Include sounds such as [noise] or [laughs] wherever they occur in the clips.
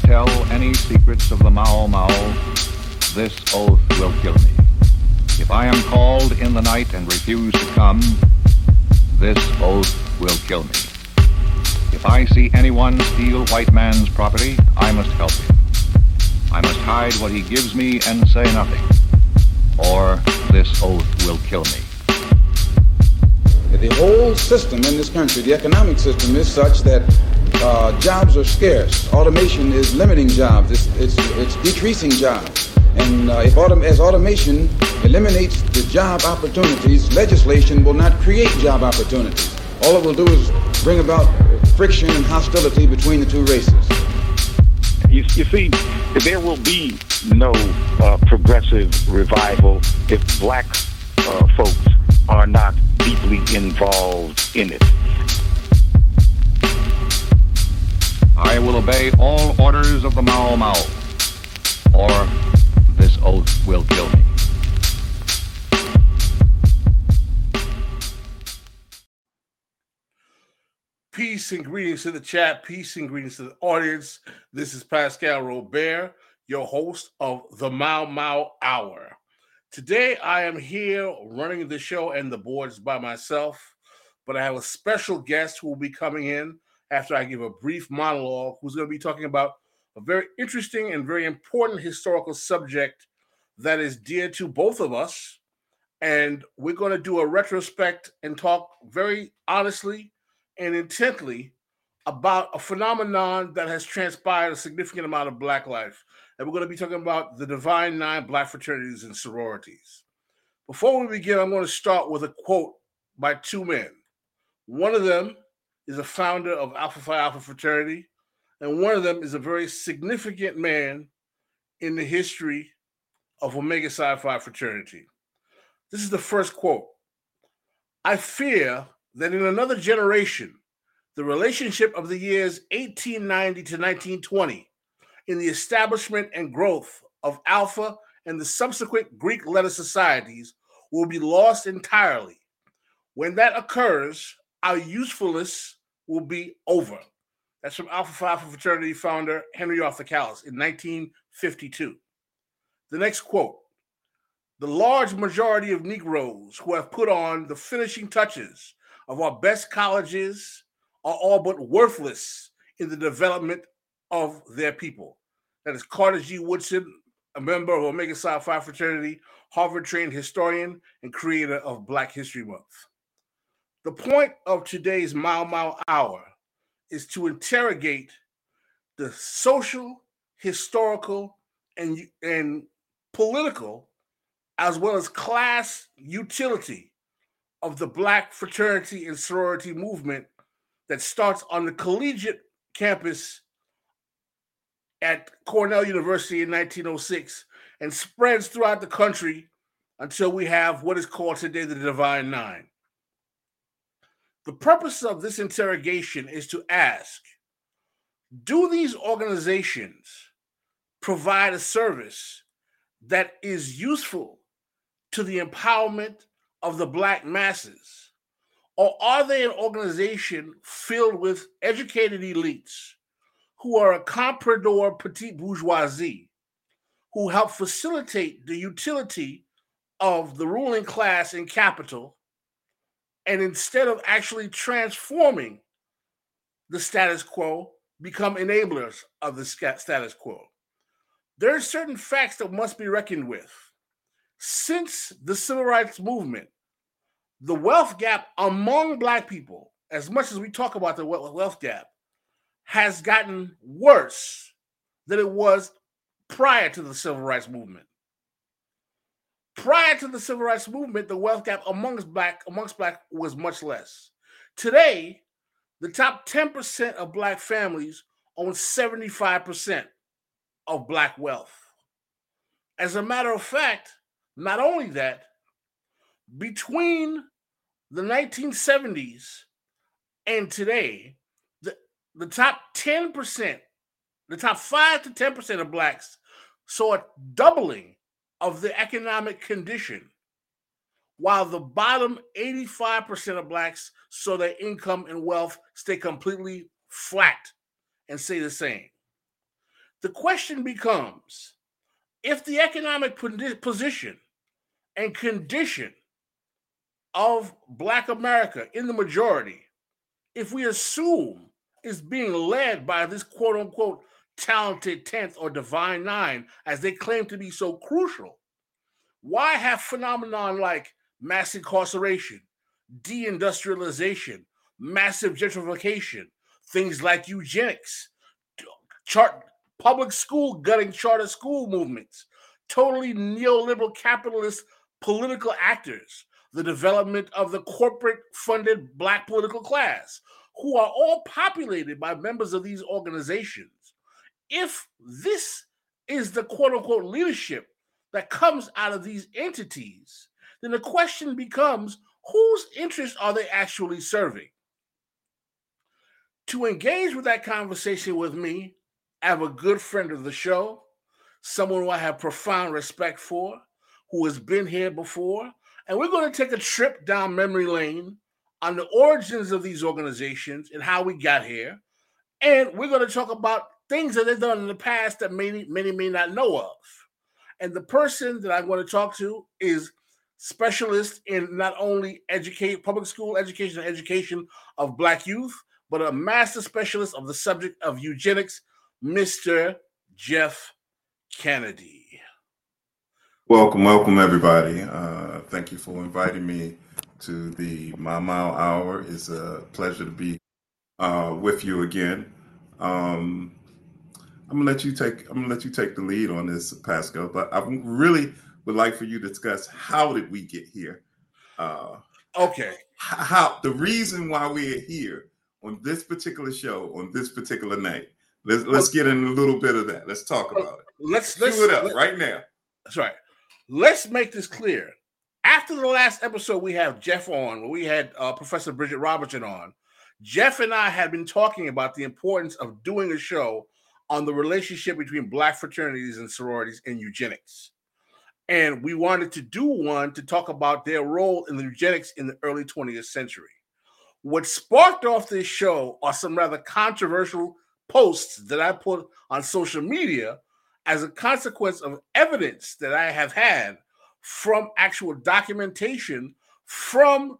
tell any secrets of the Mau Mau, this oath will kill me. If I am called in the night and refuse to come, this oath will kill me. If I see anyone steal white man's property, I must help him. I must hide what he gives me and say nothing, or this oath will kill me. The whole system in this country, the economic system, is such that uh, jobs are scarce. Automation is limiting jobs. It's, it's, it's decreasing jobs. And uh, if autom- as automation eliminates the job opportunities, legislation will not create job opportunities. All it will do is bring about friction and hostility between the two races. You, you see, there will be no uh, progressive revival if black uh, folks are not deeply involved in it. I will obey all orders of the Mau Mau, or this oath will kill me. Peace and greetings to the chat. Peace and greetings to the audience. This is Pascal Robert, your host of the Mau Mau Hour. Today, I am here running the show and the boards by myself, but I have a special guest who will be coming in after I give a brief monologue, who's going to be talking about a very interesting and very important historical subject that is dear to both of us. And we're going to do a retrospect and talk very honestly and intently about a phenomenon that has transpired a significant amount of Black life. And we're going to be talking about the Divine Nine Black fraternities and sororities. Before we begin, I'm going to start with a quote by two men. One of them is a founder of Alpha Phi Alpha fraternity, and one of them is a very significant man in the history of Omega Psi Phi fraternity. This is the first quote. I fear that in another generation, the relationship of the years 1890 to 1920 in the establishment and growth of Alpha and the subsequent Greek letter societies will be lost entirely. When that occurs, our usefulness will be over. That's from Alpha Phi Alpha fraternity founder Henry Arthur Callis in 1952. The next quote The large majority of Negroes who have put on the finishing touches of our best colleges are all but worthless in the development of their people. That is Carter G. Woodson, a member of Omega Psi Phi fraternity, Harvard trained historian, and creator of Black History Month. The point of today's Mau Mau Hour is to interrogate the social, historical, and, and political, as well as class utility of the Black fraternity and sorority movement that starts on the collegiate campus at Cornell University in 1906 and spreads throughout the country until we have what is called today the Divine Nine. The purpose of this interrogation is to ask Do these organizations provide a service that is useful to the empowerment of the Black masses? Or are they an organization filled with educated elites who are a comprador petite bourgeoisie who help facilitate the utility of the ruling class in capital? And instead of actually transforming the status quo, become enablers of the status quo. There are certain facts that must be reckoned with. Since the civil rights movement, the wealth gap among Black people, as much as we talk about the wealth gap, has gotten worse than it was prior to the civil rights movement. Prior to the civil rights movement, the wealth gap amongst black amongst black was much less. Today, the top 10% of black families own 75% of black wealth. As a matter of fact, not only that, between the 1970s and today, the, the top 10%, the top 5 to 10% of blacks saw a doubling of the economic condition, while the bottom 85% of blacks saw their income and wealth stay completely flat and stay the same. the question becomes if the economic position and condition of Black America in the majority, if we assume is being led by this quote unquote talented 10th or divine nine, as they claim to be so crucial, why have phenomenon like mass incarceration, deindustrialization, massive gentrification, things like eugenics, chart public school gutting charter school movements, totally neoliberal capitalist political actors, the development of the corporate funded black political class, who are all populated by members of these organizations. If this is the quote unquote leadership that comes out of these entities, then the question becomes whose interests are they actually serving? To engage with that conversation with me, I have a good friend of the show, someone who I have profound respect for, who has been here before. And we're going to take a trip down memory lane on the origins of these organizations and how we got here. And we're going to talk about things that they've done in the past that many, many may not know of. And the person that I'm going to talk to is specialist in not only educate public school education and education of black youth, but a master specialist of the subject of eugenics, Mr. Jeff Kennedy. Welcome, welcome everybody. Uh, thank you for inviting me to the Mau Mau Hour. It's a pleasure to be uh, with you again. Um, I'm gonna let you take. I'm gonna let you take the lead on this, Pasco. But I really would like for you to discuss how did we get here. Uh, okay. How the reason why we're here on this particular show on this particular night. Let's let's get in a little bit of that. Let's talk about it. Let's let's do it up right now. That's right. Let's make this clear. After the last episode, we have Jeff on, where we had uh, Professor Bridget Robertson on. Jeff and I had been talking about the importance of doing a show on the relationship between black fraternities and sororities and eugenics. And we wanted to do one to talk about their role in the eugenics in the early 20th century. What sparked off this show are some rather controversial posts that I put on social media as a consequence of evidence that I have had from actual documentation from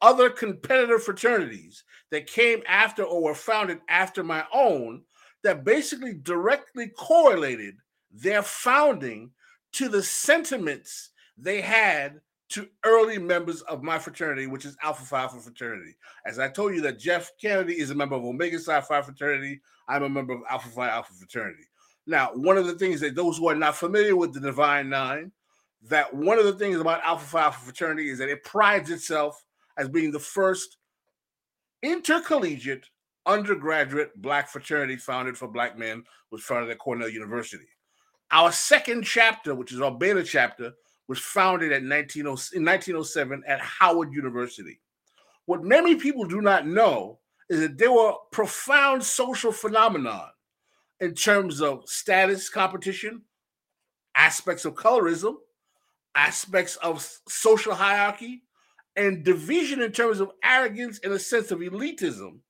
other competitor fraternities that came after or were founded after my own that basically directly correlated their founding to the sentiments they had to early members of my fraternity, which is Alpha Phi Alpha fraternity. As I told you, that Jeff Kennedy is a member of Omega Psi Phi fraternity. I'm a member of Alpha Phi Alpha fraternity. Now, one of the things that those who are not familiar with the Divine Nine, that one of the things about Alpha Phi Alpha fraternity is that it prides itself as being the first intercollegiate undergraduate black fraternity founded for black men was founded at Cornell University. Our second chapter, which is our beta chapter, was founded at 19, in 1907 at Howard University. What many people do not know is that there were profound social phenomenon in terms of status competition, aspects of colorism, aspects of social hierarchy, and division in terms of arrogance and a sense of elitism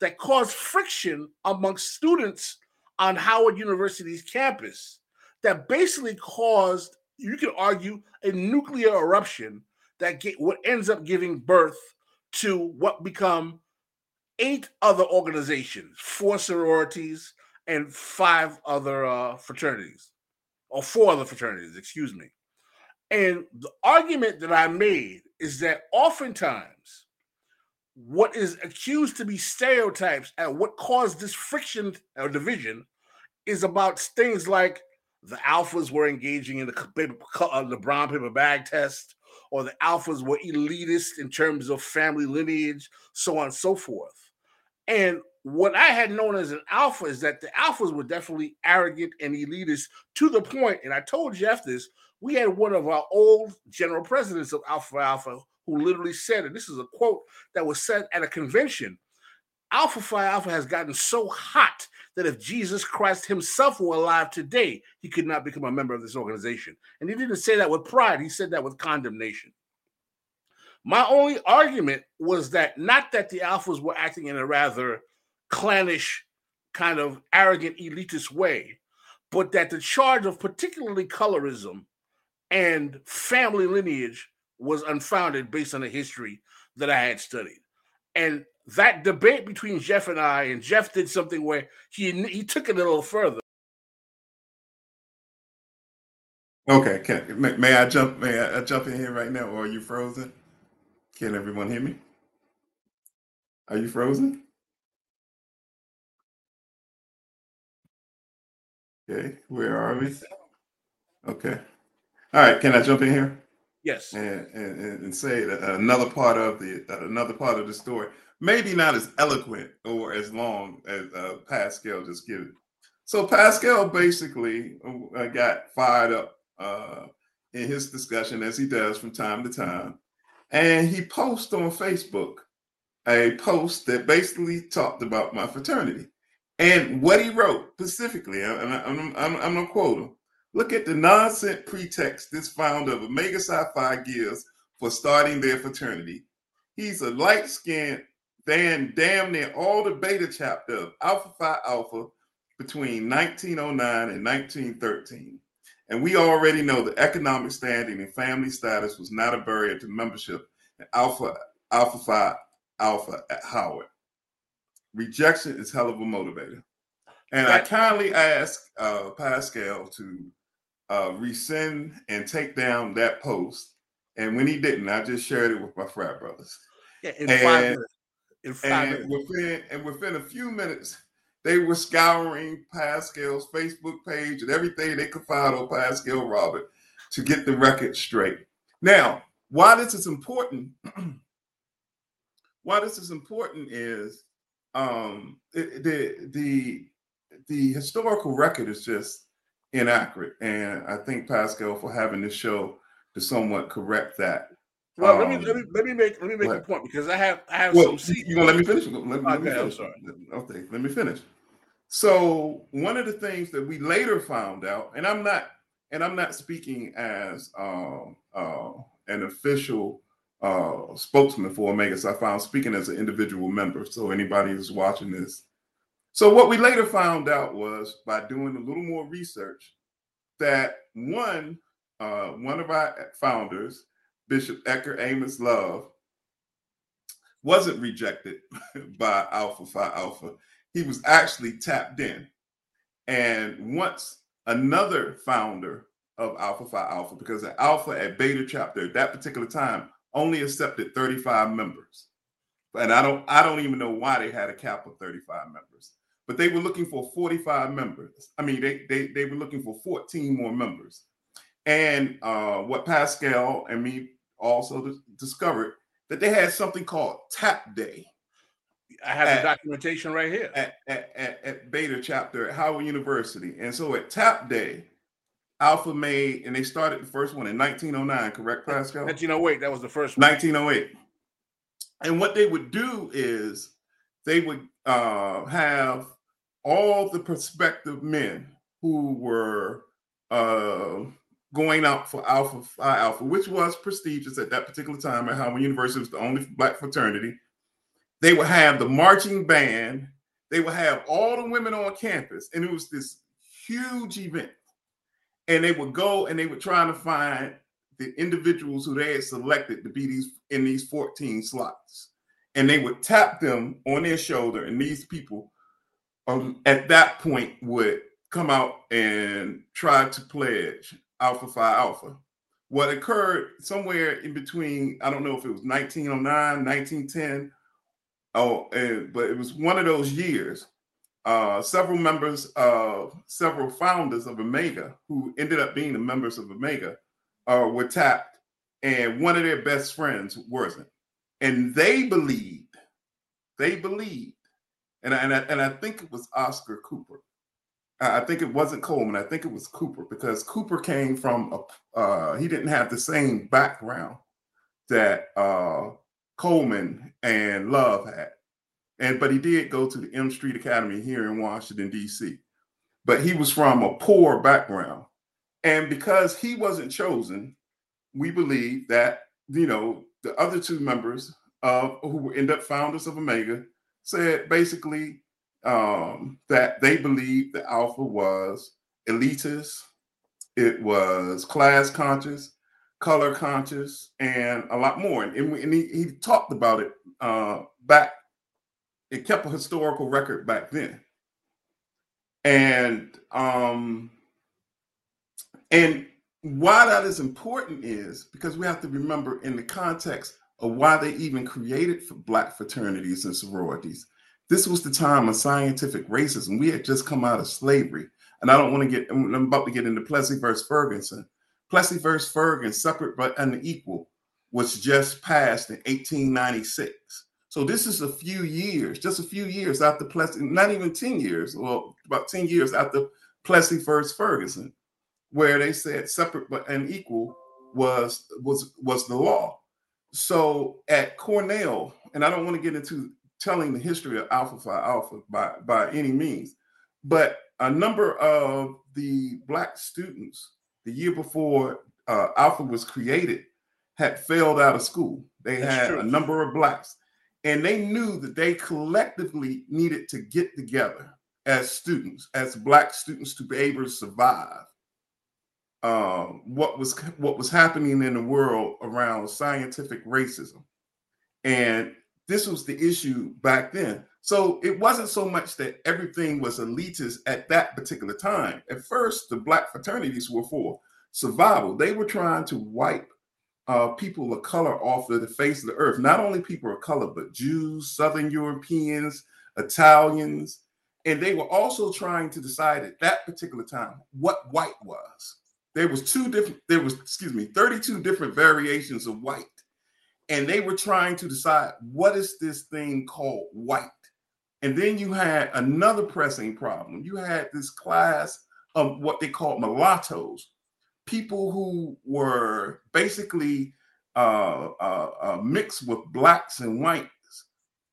that caused friction amongst students on Howard University's campus that basically caused, you could argue, a nuclear eruption that get, what ends up giving birth to what become eight other organizations, four sororities, and five other uh, fraternities, or four other fraternities, excuse me. And the argument that I made is that oftentimes what is accused to be stereotypes and what caused this friction or division is about things like the alphas were engaging in the, uh, the brown paper bag test, or the alphas were elitist in terms of family lineage, so on and so forth. And what I had known as an alpha is that the alphas were definitely arrogant and elitist to the point, and I told Jeff this. We had one of our old general presidents of Alpha Alpha who literally said, and this is a quote that was said at a convention Alpha Phi Alpha has gotten so hot that if Jesus Christ himself were alive today, he could not become a member of this organization. And he didn't say that with pride, he said that with condemnation. My only argument was that not that the Alphas were acting in a rather clannish, kind of arrogant, elitist way, but that the charge of particularly colorism and family lineage was unfounded based on the history that I had studied. And that debate between Jeff and I, and Jeff did something where he he took it a little further. Okay, can, may, may I jump? May I jump in here right now, or are you frozen? Can everyone hear me? Are you frozen? Okay, where are we? Okay. All right, can I jump in here? Yes. And and, and say that another part of the another part of the story, maybe not as eloquent or as long as uh, Pascal just gave it. So Pascal basically uh, got fired up uh, in his discussion, as he does from time to time, and he posted on Facebook a post that basically talked about my fraternity. And what he wrote specifically, and I'm, I'm, I'm going to quote him look at the nonsense pretext this founder of Omega Psi Phi gives for starting their fraternity. He's a light skinned, then damn near all the beta chapter of Alpha Phi Alpha between 1909 and 1913. And we already know the economic standing and family status was not a barrier to membership in Alpha Alpha Phi Alpha at Howard. Rejection is hell of a motivator. And I kindly ask uh, Pascal to uh, resend and take down that post. And when he didn't, I just shared it with my frat brothers. Yeah, in and, five minutes. In five and minutes. within and within a few minutes, they were scouring Pascal's Facebook page and everything they could find on Pascal Robert to get the record straight. Now, why this is important, [clears throat] why this is important is um, the the the historical record is just inaccurate, and I think Pascal for having this show to somewhat correct that. Well, um, let me let me let me make let me make a point because I have I have well, some. You gonna let me finish? Let, let okay, me finish. I'm sorry. Okay, let me finish. So one of the things that we later found out, and I'm not, and I'm not speaking as um, uh, an official uh, spokesman for Omega Psi Phi, I'm speaking as an individual member. So anybody who's watching this. So what we later found out was by doing a little more research that one, uh, one of our founders, Bishop Edgar Amos Love, wasn't rejected [laughs] by Alpha Phi Alpha he was actually tapped in. And once another founder of Alpha Phi Alpha, because the Alpha at Beta chapter at that particular time only accepted 35 members. And I don't I don't even know why they had a cap of 35 members. But they were looking for 45 members. I mean, they they, they were looking for 14 more members. And uh, what Pascal and me also discovered that they had something called Tap Day. I have at, the documentation right here at, at, at, at, Beta chapter at Howard University. And so at Tap Day, Alpha made, and they started the first one in 1909, correct, Pascal? 1908, that was the first one. 1908. And what they would do is they would uh, have all the prospective men who were uh, going out for Alpha Phi Alpha, which was prestigious at that particular time at Howard University. It was the only black fraternity they would have the marching band, they would have all the women on campus, and it was this huge event. And they would go and they would try to find the individuals who they had selected to be these in these 14 slots. And they would tap them on their shoulder, and these people um, at that point would come out and try to pledge Alpha Phi Alpha. What occurred somewhere in between, I don't know if it was 1909, 1910, Oh, and, but it was one of those years. Uh, several members, of several founders of Omega, who ended up being the members of Omega, uh, were tapped, and one of their best friends wasn't. And they believed, they believed, and I, and I, and I think it was Oscar Cooper. I think it wasn't Coleman. I think it was Cooper because Cooper came from a. Uh, he didn't have the same background that uh, Coleman and Love had. And but he did go to the M Street Academy here in Washington, D.C. But he was from a poor background. And because he wasn't chosen, we believe that, you know, the other two members of who were end up founders of Omega said basically um, that they believed that Alpha was elitist, it was class conscious, color conscious, and a lot more. And, and he, he, talked about it uh, back, it kept a historical record back then. And um, and why that is important is because we have to remember in the context of why they even created for black fraternities and sororities. This was the time of scientific racism. We had just come out of slavery. And I don't want to get, I'm about to get into Plessy versus Ferguson. Plessy versus Ferguson, separate but unequal, was just passed in 1896. So this is a few years, just a few years after Plessy, not even 10 years, well, about 10 years after Plessy versus Ferguson, where they said separate but unequal was was was the law. So at Cornell, and I don't want to get into telling the history of Alpha Phi Alpha by, by any means, but a number of the black students the year before uh, Alpha was created had failed out of school. They That's had true. a number of blacks, and they knew that they collectively needed to get together as students, as black students, to be able to survive um, what was what was happening in the world around scientific racism, and this was the issue back then. So it wasn't so much that everything was elitist at that particular time. At first, the black fraternities were for survival. They were trying to wipe uh, people of color off of the face of the earth. Not only people of color, but Jews, Southern Europeans, Italians, and they were also trying to decide at that particular time what white was. There was two different there was excuse me 32 different variations of white. And they were trying to decide what is this thing called white? And then you had another pressing problem. You had this class of what they called mulattoes people who were basically uh, uh, uh, mixed with blacks and whites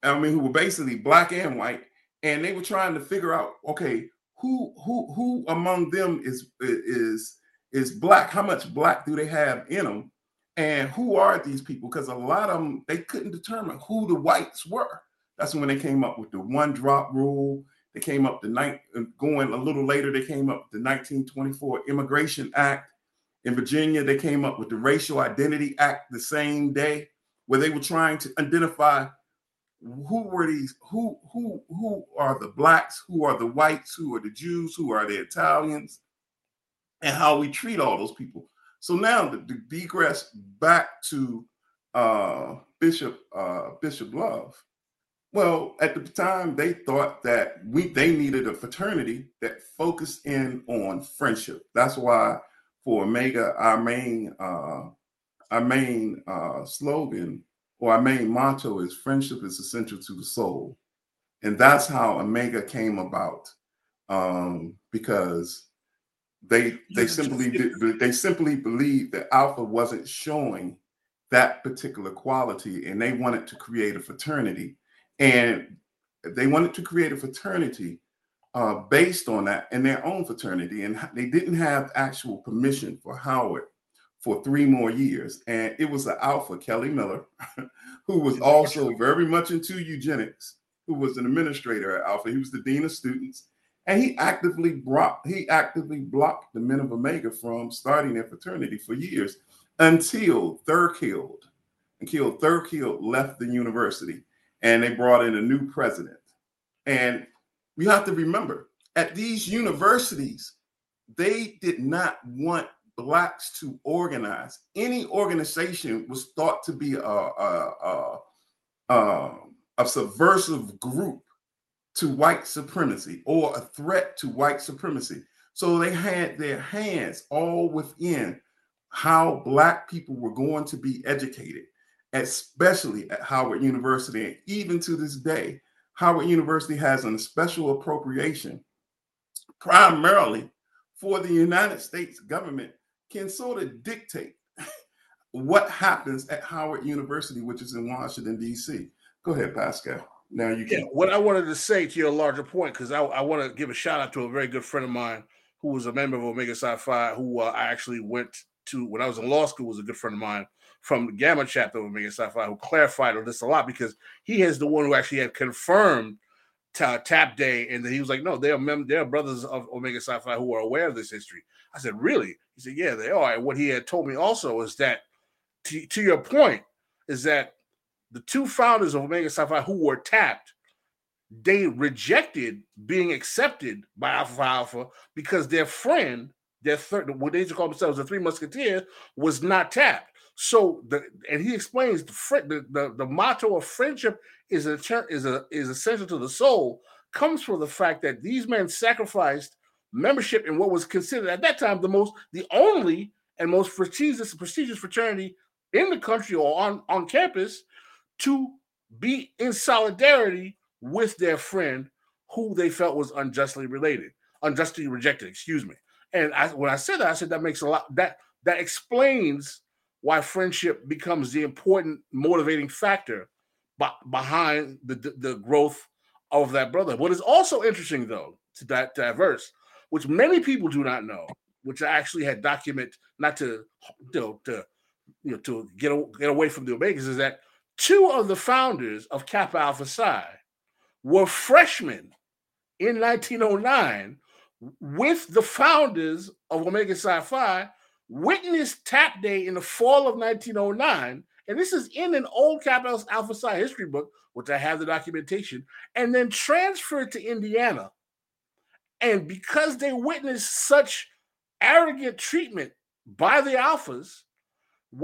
i mean who were basically black and white and they were trying to figure out okay who who who among them is is is black. How much black do they have in them? And who are these people? Because a lot of them, they couldn't determine who the whites were. That's when they came up with the one drop rule. They came up the night uh, going a little later, they came up the 1924 Immigration Act. In Virginia, they came up with the Racial Identity Act the same day, where they were trying to identify who were these, who who who are the blacks, who are the whites, who are the Jews, who are the Italians, and how we treat all those people. So now the, the digress back to uh, Bishop uh, Bishop Love. Well, at the time, they thought that we they needed a fraternity that focused in on friendship. That's why for Omega, our main uh, our main uh, slogan or our main motto is "Friendship is essential to the soul," and that's how Omega came about. Um, because they they simply did, they simply believed that Alpha wasn't showing that particular quality, and they wanted to create a fraternity, and they wanted to create a fraternity uh, based on that in their own fraternity, and they didn't have actual permission for Howard for three more years, and it was the Alpha Kelly Miller, [laughs] who was also very much into eugenics, who was an administrator at Alpha. He was the dean of students and he actively brought he actively blocked the men of Omega from starting their fraternity for years until Thirkield, until Thirkield left the university and they brought in a new president. And we have to remember at these universities, they did not want blacks to organize. Any organization was thought to be a, a, a, a, a subversive group to white supremacy or a threat to white supremacy. So they had their hands all within how Black people were going to be educated, especially at Howard University. And even to this day, Howard University has a special appropriation primarily for the United States government can sort of dictate [laughs] what happens at Howard University, which is in Washington, D.C. Go ahead, Pascal. Now you can. Yeah, what I wanted to say to your larger point, because I, I want to give a shout out to a very good friend of mine who was a member of Omega Psi Phi, who uh, I actually went to when I was in law school, was a good friend of mine from the Gamma chapter of Omega Psi Phi, who clarified on this a lot because he is the one who actually had confirmed tap day, and then he was like, "No, they're mem- they're brothers of Omega Phi who are aware of this history." I said, "Really?" He said, "Yeah, they are." And what he had told me also is that, to, to your point, is that the two founders of Omega Phi who were tapped, they rejected being accepted by Alpha Phi Alpha because their friend, their third, what they used to call themselves the Three Musketeers, was not tapped. So the and he explains the the, the, the motto of friendship is a is a is essential to the soul comes from the fact that these men sacrificed membership in what was considered at that time the most the only and most prestigious prestigious fraternity in the country or on on campus to be in solidarity with their friend who they felt was unjustly related unjustly rejected excuse me. And I, when i said that i said that makes a lot that that explains why friendship becomes the important motivating factor behind the, the, the growth of that brother. What is also interesting, though, to that, that verse, which many people do not know, which I actually had document not to you know to you know to get get away from the Omegas, is that two of the founders of Kappa Alpha Psi were freshmen in 1909 with the founders of Omega Psi Phi witnessed Tap Day in the fall of 1909 and this is in an old Kappa Alpha Psi history book, which I have the documentation, and then transferred to Indiana. And because they witnessed such arrogant treatment by the Alphas,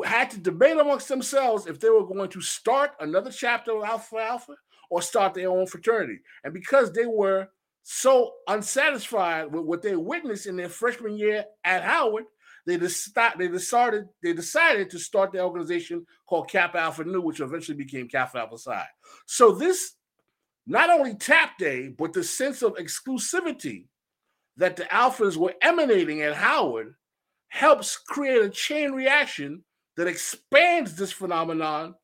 had to debate amongst themselves if they were going to start another chapter of Alpha Alpha or start their own fraternity. And because they were so unsatisfied with what they witnessed in their freshman year at Howard, they decided they decided they decided to start the organization called Kappa Alpha Nu, which eventually became Kappa Alpha Psi. So this not only tap day, but the sense of exclusivity that the alphas were emanating at Howard helps create a chain reaction that expands this phenomenon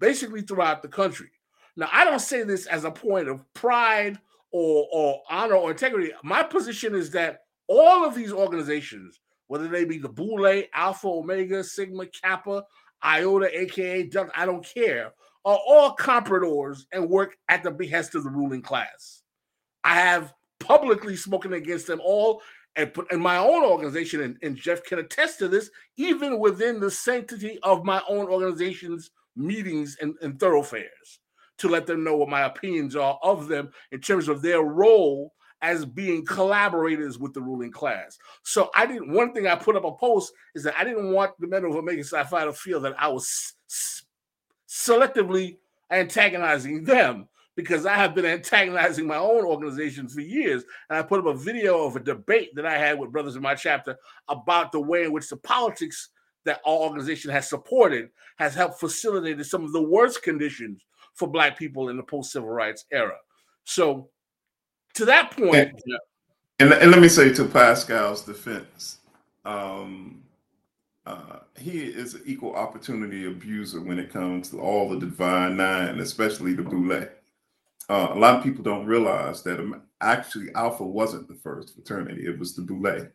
basically throughout the country. Now, I don't say this as a point of pride or, or honor or integrity. My position is that all of these organizations whether they be the Boule, Alpha, Omega, Sigma, Kappa, Iota, aka Delta, I don't care, are all compradors and work at the behest of the ruling class. I have publicly spoken against them all and in my own organization, and, and Jeff can attest to this, even within the sanctity of my own organization's meetings and, and thoroughfares, to let them know what my opinions are of them in terms of their role as being collaborators with the ruling class. So I didn't. One thing I put up a post is that I didn't want the men of Omega Psi Phi to feel that I was s- selectively antagonizing them because I have been antagonizing my own organization for years. And I put up a video of a debate that I had with brothers in my chapter about the way in which the politics that our organization has supported has helped facilitate some of the worst conditions for Black people in the post civil rights era. So to that point, and, and, and let me say to Pascal's defense, um, uh, he is an equal opportunity abuser when it comes to all the divine nine, especially the Boule. Uh, a lot of people don't realize that um, actually Alpha wasn't the first fraternity; it was the Boule.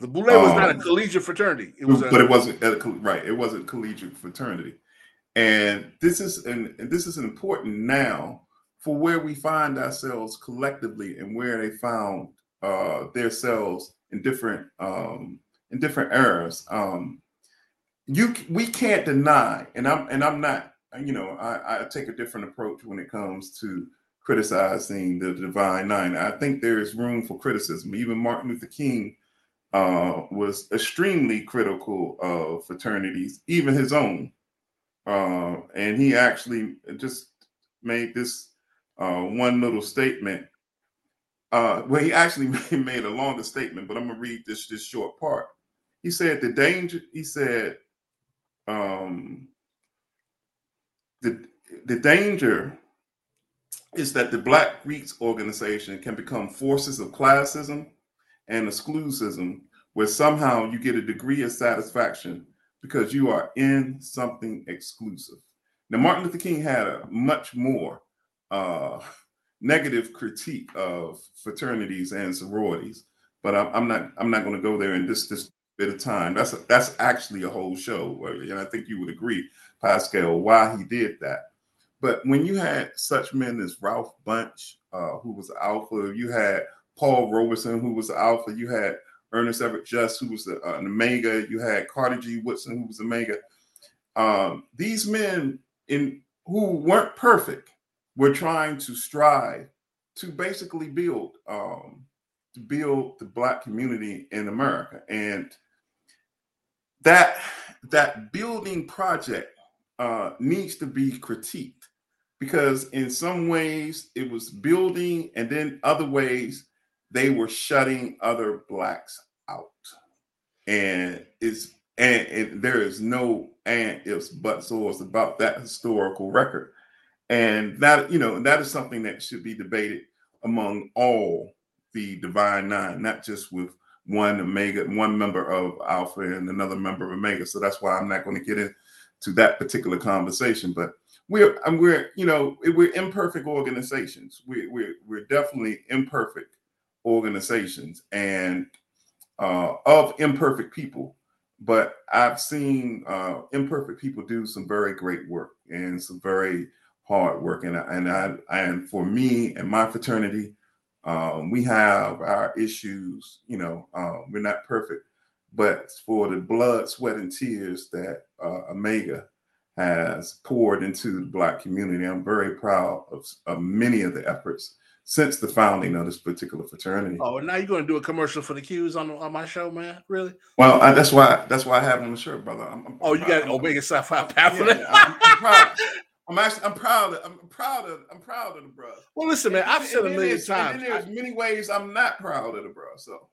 The Boule was um, not a um, collegiate fraternity. It was, a, but it wasn't a, right. It wasn't collegiate fraternity, and this is and, and this is important now for where we find ourselves collectively and where they found uh, themselves in different um, in different eras. Um, you we can't deny, and I'm and I'm not. You know, I, I take a different approach when it comes to criticizing the divine nine. I think there is room for criticism. Even Martin Luther King uh, was extremely critical of fraternities, even his own. Uh, and he actually just made this uh, one little statement. Uh, well, he actually [laughs] made a longer statement, but I'm gonna read this this short part. He said the danger. He said um, the the danger is that the Black Greeks organization can become forces of classism and exclusivism, where somehow you get a degree of satisfaction because you are in something exclusive. Now, Martin Luther King had a much more uh, [laughs] negative critique of fraternities and sororities, but I'm, I'm not I'm not going to go there in this this bit of time. That's a, that's actually a whole show, and I think you would agree, Pascal, why he did that. But when you had such men as Ralph Bunche, uh, who was alpha, you had Paul Robeson, who was alpha, you had Ernest Everett Just, who was the, uh, an omega, you had Carter G. Woodson, who was omega. Um, these men in who weren't perfect were trying to strive to basically build um, to build the black community in America, and that that building project uh, needs to be critiqued because in some ways it was building, and then other ways they were shutting other blacks out, and it's and, and there is no and ifs buts or about that historical record and that you know that is something that should be debated among all the divine nine not just with one omega one member of alpha and another member of omega. So that's why i'm not going to get into that particular conversation but we're we're you know we're imperfect organizations. We, we're we're definitely imperfect organizations and uh, of imperfect people. But I've seen uh, imperfect people do some very great work and some very hard work. And I, and I and for me and my fraternity, um, we have our issues. You know, um, we're not perfect, but for the blood, sweat, and tears that uh, Omega has poured into the Black community, I'm very proud of, of many of the efforts since the founding of this particular fraternity. Oh, now you're going to do a commercial for the Qs on on my show, man? Really? Well, I, that's why that's why I have on the shirt, brother. I'm, I'm oh, you got Omega Psi Phi Alpha. Yeah, I'm, I'm, proud. [laughs] I'm actually I'm proud of I'm proud of I'm proud of the bro. Well, listen, man, I've said a million times. And then there's many ways I'm not proud of the bro. So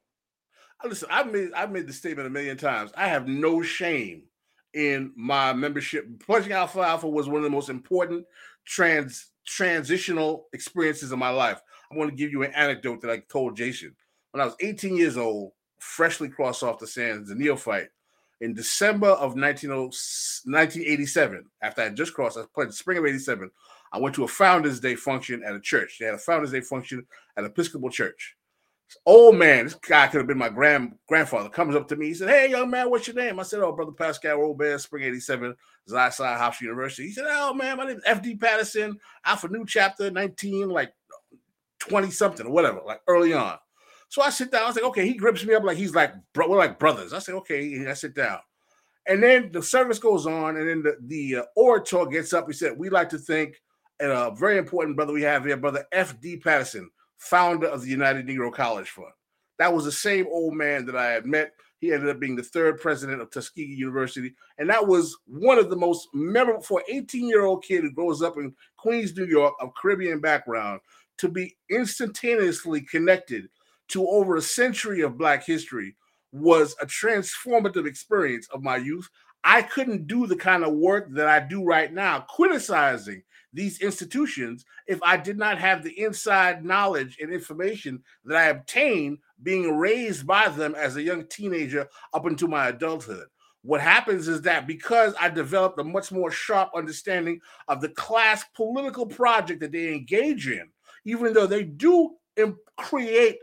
I listen, I've made I've made the statement a million times. I have no shame in my membership. Pledging Alpha Alpha was one of the most important trans transitional experiences of my life. I want to give you an anecdote that I told Jason. When I was 18 years old, freshly crossed off the sands, the neophyte, in December of 1987, after I just crossed, I played the spring of 87, I went to a Founders Day function at a church. They had a Founders Day function at Episcopal Church. This old man, this guy could have been my grand grandfather, comes up to me. He said, Hey, young man, what's your name? I said, Oh, Brother Pascal Robert, Spring 87, Xi Psi Hofstra University. He said, Oh, man, my name is FD Patterson, Alpha Nu Chapter 19, like 20 something or whatever, like early on. So I sit down. I was like, okay, he grips me up like he's like, bro, we're like brothers. I say, okay, I sit down. And then the service goes on, and then the, the uh, orator gets up. He said, we like to thank a very important brother we have here, brother F.D. Patterson, founder of the United Negro College Fund. That was the same old man that I had met. He ended up being the third president of Tuskegee University. And that was one of the most memorable for an 18 year old kid who grows up in Queens, New York, of Caribbean background to be instantaneously connected to over a century of Black history was a transformative experience of my youth. I couldn't do the kind of work that I do right now, criticizing these institutions, if I did not have the inside knowledge and information that I obtained being raised by them as a young teenager up into my adulthood. What happens is that because I developed a much more sharp understanding of the class political project that they engage in, even though they do create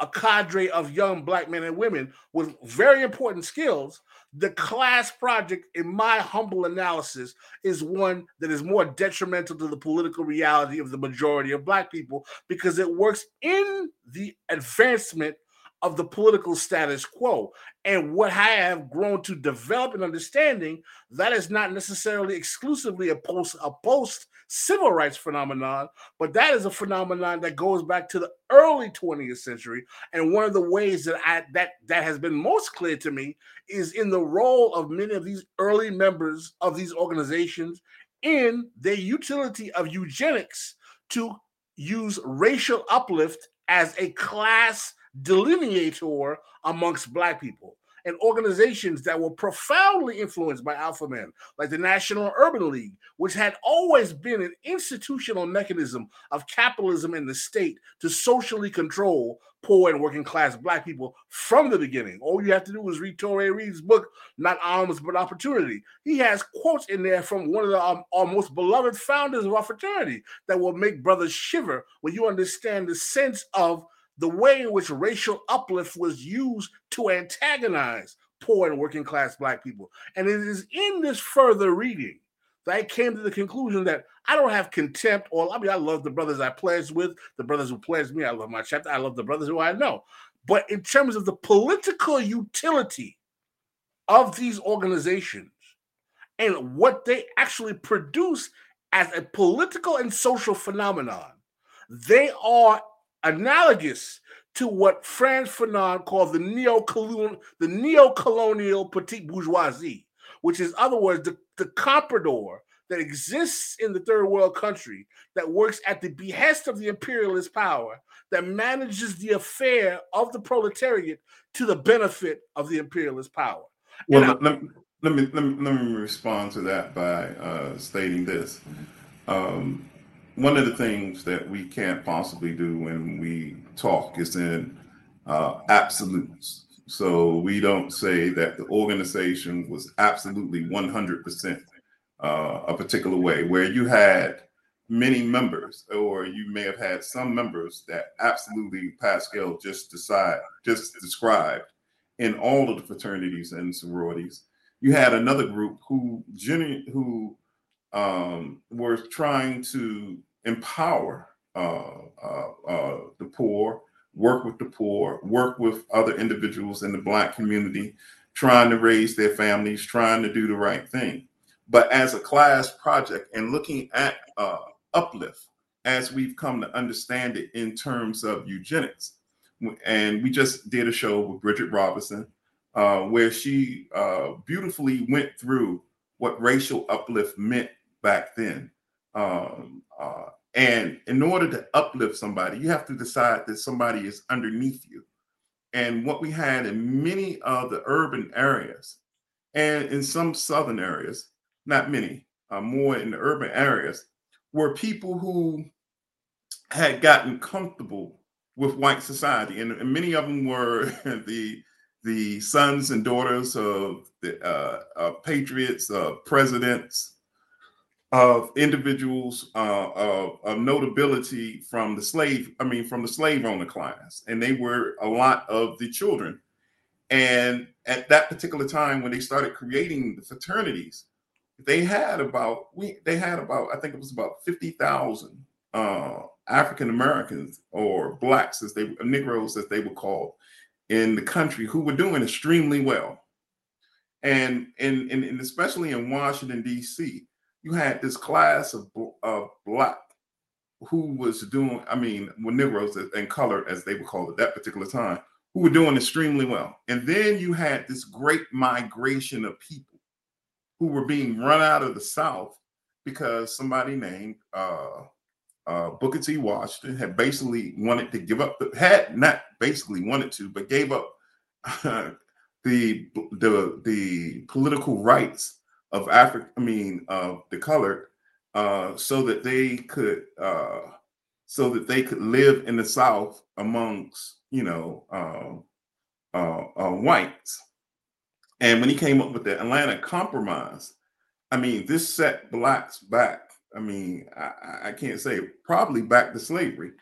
a cadre of young black men and women with very important skills, the class project, in my humble analysis, is one that is more detrimental to the political reality of the majority of black people because it works in the advancement of the political status quo. And what I have grown to develop an understanding that is not necessarily exclusively a post a post civil rights phenomenon, but that is a phenomenon that goes back to the early 20th century. And one of the ways that I that that has been most clear to me is in the role of many of these early members of these organizations in their utility of eugenics to use racial uplift as a class delineator amongst black people and organizations that were profoundly influenced by alpha men, like the National Urban League, which had always been an institutional mechanism of capitalism in the state to socially control poor and working class black people from the beginning. All you have to do is read Touré Reed's book, Not Alms But Opportunity. He has quotes in there from one of the, um, our most beloved founders of our fraternity that will make brothers shiver when you understand the sense of the way in which racial uplift was used to antagonize poor and working class black people. And it is in this further reading that I came to the conclusion that I don't have contempt or I mean I love the brothers I pledged with, the brothers who pledged me. I love my chapter. I love the brothers who I know. But in terms of the political utility of these organizations and what they actually produce as a political and social phenomenon, they are analogous to what Frantz Fanon called the neo-colonial, the neo-colonial petite bourgeoisie, which is, other words, the, the comprador that exists in the third world country that works at the behest of the imperialist power that manages the affair of the proletariat to the benefit of the imperialist power. Well, let, let, let, me, let, me, let me respond to that by uh, stating this. Um, one of the things that we can't possibly do when we talk is in uh, absolutes. So we don't say that the organization was absolutely 100% uh, a particular way, where you had many members, or you may have had some members that absolutely Pascal just decide just described in all of the fraternities and sororities. You had another group who who um, were trying to empower uh, uh, uh, the poor, work with the poor, work with other individuals in the Black community, trying to raise their families, trying to do the right thing. But as a class project and looking at uh, uplift as we've come to understand it in terms of eugenics, and we just did a show with Bridget Robinson uh, where she uh, beautifully went through what racial uplift meant back then. Um, uh, and in order to uplift somebody, you have to decide that somebody is underneath you. And what we had in many of the urban areas and in some southern areas, not many, uh, more in the urban areas, were people who had gotten comfortable with white society. And, and many of them were [laughs] the the sons and daughters of the uh, uh, patriots, uh, presidents, of individuals uh, of, of, notability from the slave, I mean, from the slave owner class, and they were a lot of the children. And at that particular time, when they started creating the fraternities, they had about we they had about I think it was about fifty thousand uh, African Americans or blacks as they Negroes as they were called in the country who were doing extremely well. And and, and especially in Washington D.C you had this class of, of black who was doing, I mean, with Negroes and color, as they would call it that particular time, who were doing extremely well. And then you had this great migration of people who were being run out of the South because somebody named uh, uh, Booker T. Washington had basically wanted to give up, the, had not basically wanted to, but gave up uh, [laughs] the the the political rights of Africa, I mean, of the colored, uh, so that they could, uh, so that they could live in the South amongst, you know, uh, uh, uh, whites. And when he came up with the Atlanta Compromise, I mean, this set blacks back. I mean, I, I can't say probably back to slavery.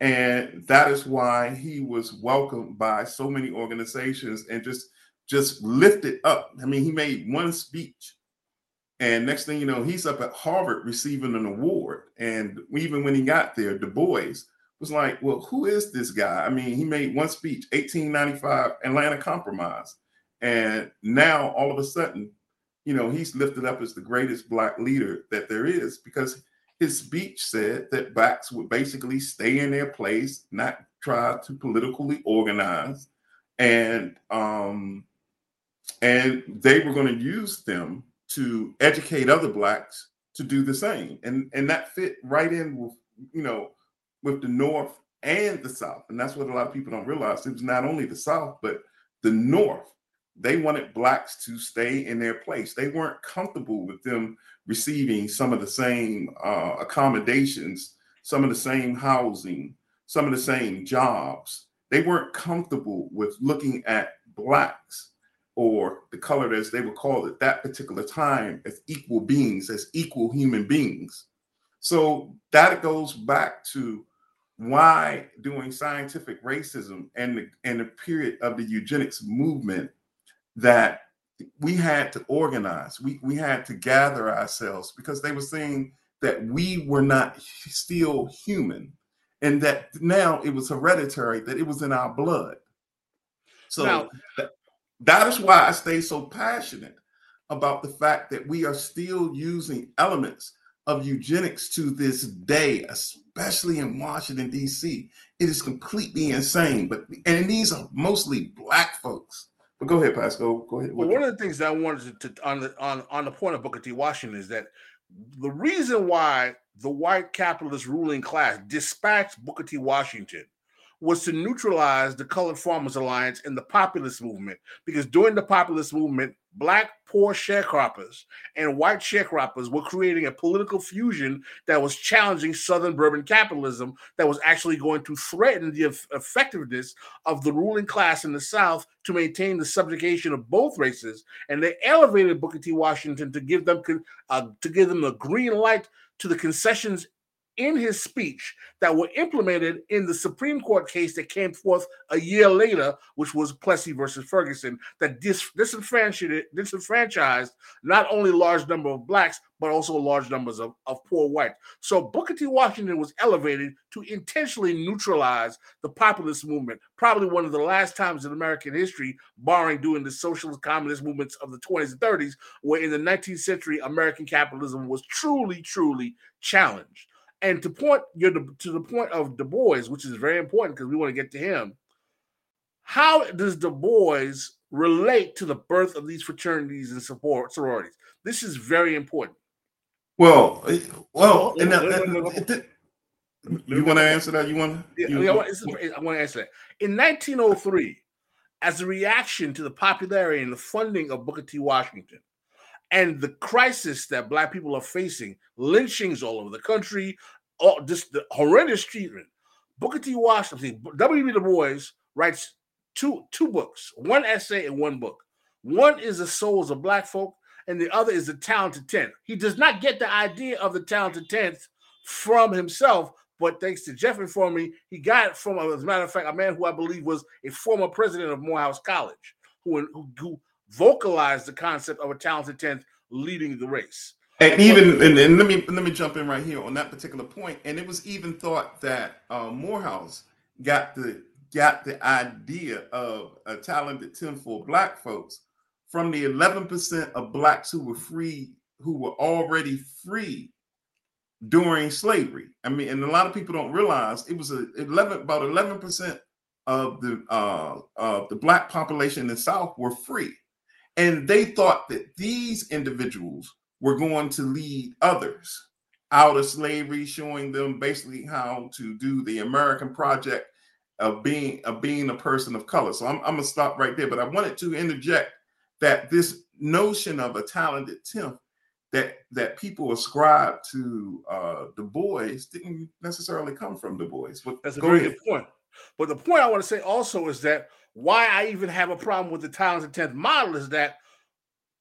And that is why he was welcomed by so many organizations and just just lifted up. I mean, he made one speech and next thing you know, he's up at Harvard receiving an award. And even when he got there, Du Bois was like, Well, who is this guy? I mean, he made one speech, 1895 Atlanta Compromise. And now all of a sudden, you know, he's lifted up as the greatest black leader that there is because his speech said that blacks would basically stay in their place, not try to politically organize, and um, and they were going to use them to educate other blacks to do the same. And and that fit right in with you know with the north and the south. And that's what a lot of people don't realize. It was not only the south but the north they wanted blacks to stay in their place. They weren't comfortable with them receiving some of the same uh, accommodations some of the same housing some of the same jobs. They weren't comfortable with looking at blacks or the colored as they would call it that particular time as equal beings, as equal human beings. So that goes back to why doing scientific racism and the, and the period of the eugenics movement that we had to organize. We we had to gather ourselves because they were saying that we were not still human, and that now it was hereditary, that it was in our blood. So now, that, that is why I stay so passionate about the fact that we are still using elements of eugenics to this day, especially in Washington, D.C. It is completely insane. But and these are mostly black folks. But go ahead, Pascal. Go ahead. Well, one of the things that I wanted to, to on the on, on the point of Booker T. Washington is that the reason why the white capitalist ruling class dispatched Booker T. Washington was to neutralize the Colored Farmers Alliance and the populist movement. Because during the populist movement, black poor sharecroppers and white sharecroppers were creating a political fusion that was challenging Southern bourbon capitalism, that was actually going to threaten the effectiveness of the ruling class in the South to maintain the subjugation of both races. And they elevated Booker T. Washington to give them uh, to give them the green light to the concessions in his speech that were implemented in the Supreme Court case that came forth a year later, which was Plessy versus Ferguson, that dis- disenfranchised, disenfranchised not only large number of blacks but also large numbers of, of poor whites. So Booker T. Washington was elevated to intentionally neutralize the populist movement, probably one of the last times in American history, barring during the socialist communist movements of the 20s and 30s, where in the 19th century American capitalism was truly, truly challenged. And to point you to the point of Du Bois, which is very important because we want to get to him. How does Du Bois relate to the birth of these fraternities and support sororities? This is very important. Well, eh, well, and you want to answer that? You want? You, yeah, I, want, I want to answer that. In 1903, as a reaction to the popularity and the funding of Booker T. Washington, and the crisis that black people are facing, lynchings all over the country, all just the horrendous treatment. Booker T. Washington, W.B. Du Bois writes two two books, one essay and one book. One is the souls of black folk, and the other is the talented tenth. He does not get the idea of the talented tenth from himself, but thanks to Jeff informing me, he got it from, as a matter of fact, a man who I believe was a former president of Morehouse College, who, who, who vocalized the concept of a talented 10th leading the race. And even and, and, let me let me jump in right here on that particular point. And it was even thought that uh, Morehouse got the got the idea of a talented 10 for black folks from the 11% of blacks who were free, who were already free during slavery. I mean, and a lot of people don't realize it was a 11 about 11% of the uh, of the black population in the South were free. And they thought that these individuals were going to lead others out of slavery, showing them basically how to do the American project of being of being a person of color. So I'm, I'm gonna stop right there. But I wanted to interject that this notion of a talented tenth that that people ascribe to uh, Du Bois didn't necessarily come from Du Bois. But That's a very ahead. good point. But the point I want to say also is that why I even have a problem with the talented 10th model is that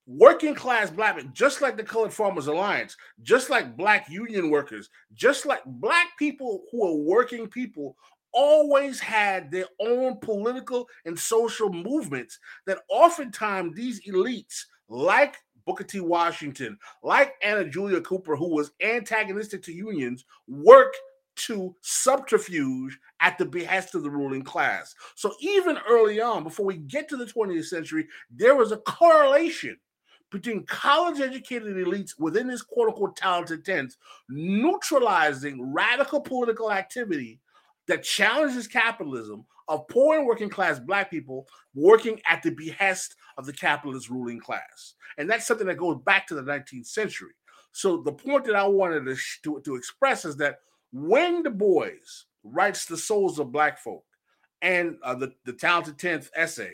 working class black men, just like the Colored Farmers Alliance, just like black union workers, just like black people who are working people, always had their own political and social movements that oftentimes these elites, like Booker T. Washington, like Anna Julia Cooper, who was antagonistic to unions, work to subterfuge at the behest of the ruling class. So even early on, before we get to the 20th century, there was a correlation between college educated elites within this quote unquote talented tents neutralizing radical political activity that challenges capitalism of poor and working class black people working at the behest of the capitalist ruling class. And that's something that goes back to the 19th century. So the point that I wanted to, to, to express is that when Du Bois writes The Souls of Black Folk and uh, the, the Talented 10th essay,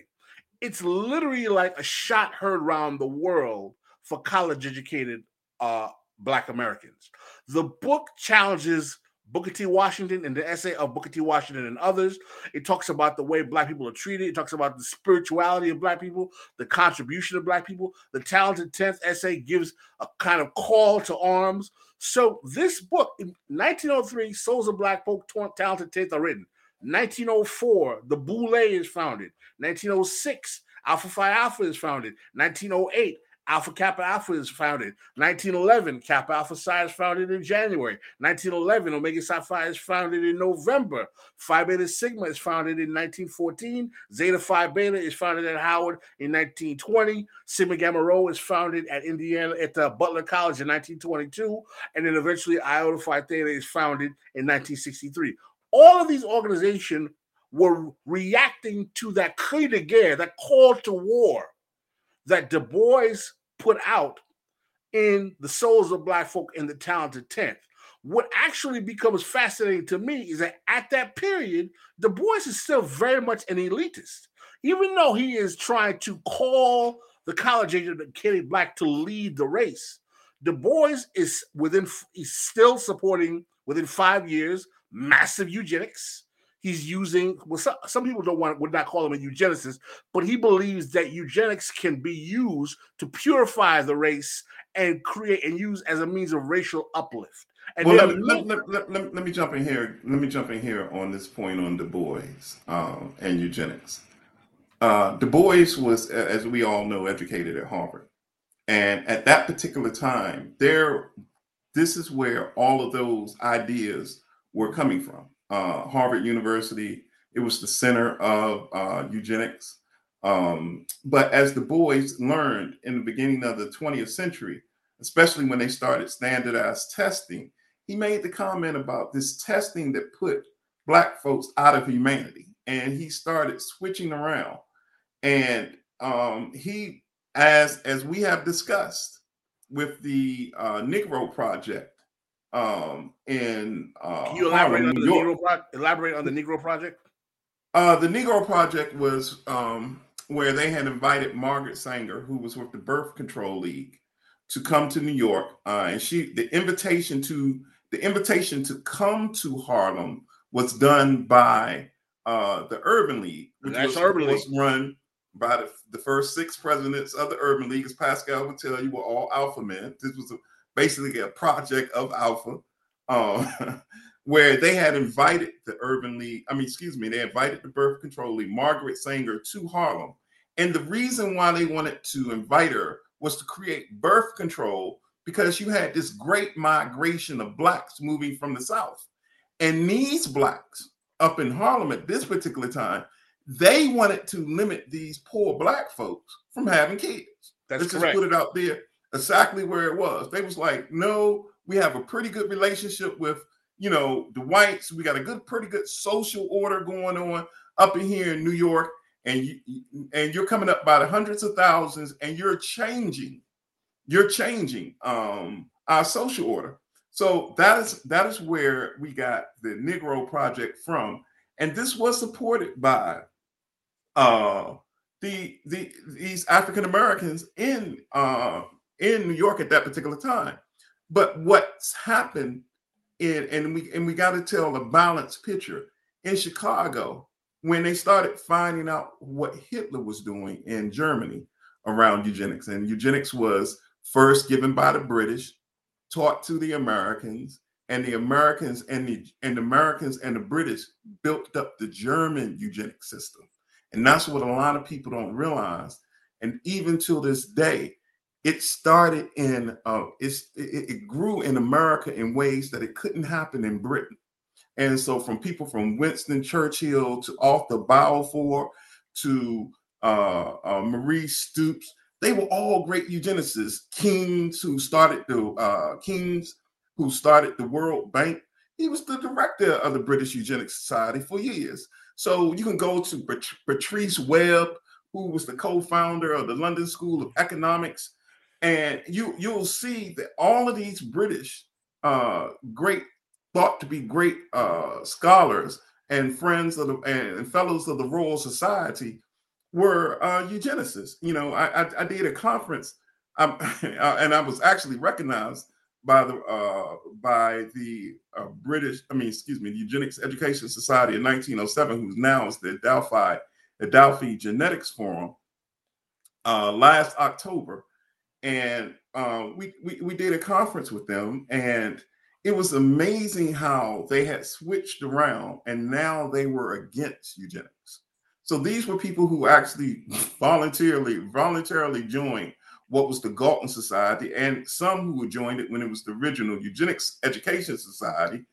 it's literally like a shot heard around the world for college educated uh, Black Americans. The book challenges Booker T. Washington and the essay of Booker T. Washington and others. It talks about the way Black people are treated. It talks about the spirituality of Black people, the contribution of Black people. The Talented 10th essay gives a kind of call to arms. So, this book, in 1903, Souls of Black Folk, Talented 10th are written. 1904, the Boule is founded. 1906, Alpha Phi Alpha is founded. 1908, Alpha Kappa Alpha is founded. 1911, Kappa Alpha Psi is founded in January. 1911, Omega Psi Phi is founded in November. Phi Beta Sigma is founded in 1914. Zeta Phi Beta is founded at Howard in 1920. Sigma Gamma Rho is founded at Indiana at uh, Butler College in 1922. And then eventually Iota Phi Theta is founded in 1963. All of these organizations were reacting to that cri de guerre, that call to war that Du Bois put out in The Souls of Black Folk in the Talented Tenth. What actually becomes fascinating to me is that at that period, Du Bois is still very much an elitist. Even though he is trying to call the college agent Kenny Black to lead the race, Du Bois is within, he's still supporting within five years massive eugenics he's using well some, some people don't want would not call him a eugenicist but he believes that eugenics can be used to purify the race and create and use as a means of racial uplift and well, let, let, let, let, let, me jump in here. Let me jump in here on this point on Du Bois um, and eugenics. Uh, du Bois was, as we all know, educated at Harvard, and at that particular time, there, this is where all of those ideas were coming from uh, Harvard University. It was the center of uh, eugenics. Um, but as Du Bois learned in the beginning of the 20th century, especially when they started standardized testing, he made the comment about this testing that put Black folks out of humanity. And he started switching around. And um, he, as as we have discussed with the uh, Negro Project, um, in uh, Can you elaborate Harlem, on the Negro Pro- elaborate on the Negro Project? Uh, the Negro Project was um, where they had invited Margaret Sanger, who was with the Birth Control League, to come to New York, uh, and she the invitation to the invitation to come to Harlem was done by uh, the Urban League, which That's was, Urban was run by the, the first six presidents of the Urban League, as Pascal would tell you, were all alpha men. This was a basically a project of Alpha, uh, [laughs] where they had invited the Urban League, I mean, excuse me, they invited the Birth Control League, Margaret Sanger, to Harlem. And the reason why they wanted to invite her was to create birth control because you had this great migration of blacks moving from the South. And these blacks up in Harlem at this particular time, they wanted to limit these poor black folks from having kids. That's Let's correct. just put it out there exactly where it was. They was like, no, we have a pretty good relationship with, you know, the whites. We got a good, pretty good social order going on up in here in New York, and you and you're coming up by the hundreds of thousands, and you're changing, you're changing um, our social order. So that is that is where we got the Negro Project from, and this was supported by uh, the the these African Americans in uh, in New York at that particular time. But what's happened in and we and we got to tell a balanced picture in Chicago when they started finding out what Hitler was doing in Germany around eugenics. And eugenics was first given by the British, taught to the Americans, and the Americans and the and the Americans and the British built up the German eugenic system. And that's what a lot of people don't realize. And even till this day, it started in uh, it's it, it, grew in America in ways that it couldn't happen in Britain. And so from people from Winston Churchill to Arthur Balfour to uh, uh, Marie Stopes, they were all great eugenicists. Keynes, who started the uh, Keynes, who started the World Bank, he was the director of the British Eugenics Society for years. So you can go to Beatrice Webb, who was the co-founder of the London School of Economics and you you'll see that all of these British uh, great thought to be great uh, scholars and friends of the and fellows of the Royal Society were uh, eugenicists. You know, I, I, I did a conference, um, [laughs] and I was actually recognized by the uh, by the uh, British, I mean, excuse me, the Eugenics Education Society in 1907, who's now is the Adelphi Adelphi Genetics Forum. Uh, last October, and um, we, we we did a conference with them, and it was amazing how they had switched around, and now they were against eugenics. So these were people who actually [laughs] voluntarily voluntarily joined what was the Galton Society, and some who joined it when it was the original Eugenics Education Society,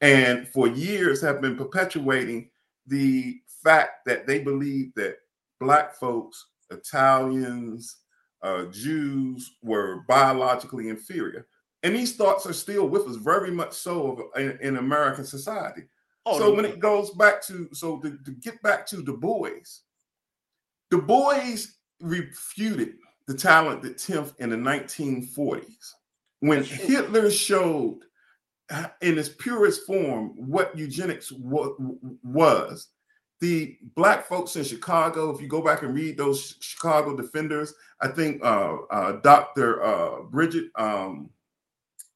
and for years have been perpetuating the fact that they believe that black folks, Italians, uh, Jews were biologically inferior. And these thoughts are still with us very much so in, in American society. Oh, so no. when it goes back to so to, to get back to Du Bois, Du Bois refuted the talented Tenth in the 1940s when Hitler showed uh, in its purest form what eugenics was. The black folks in Chicago, if you go back and read those Chicago defenders, I think uh, uh, Dr. Uh, Bridget um,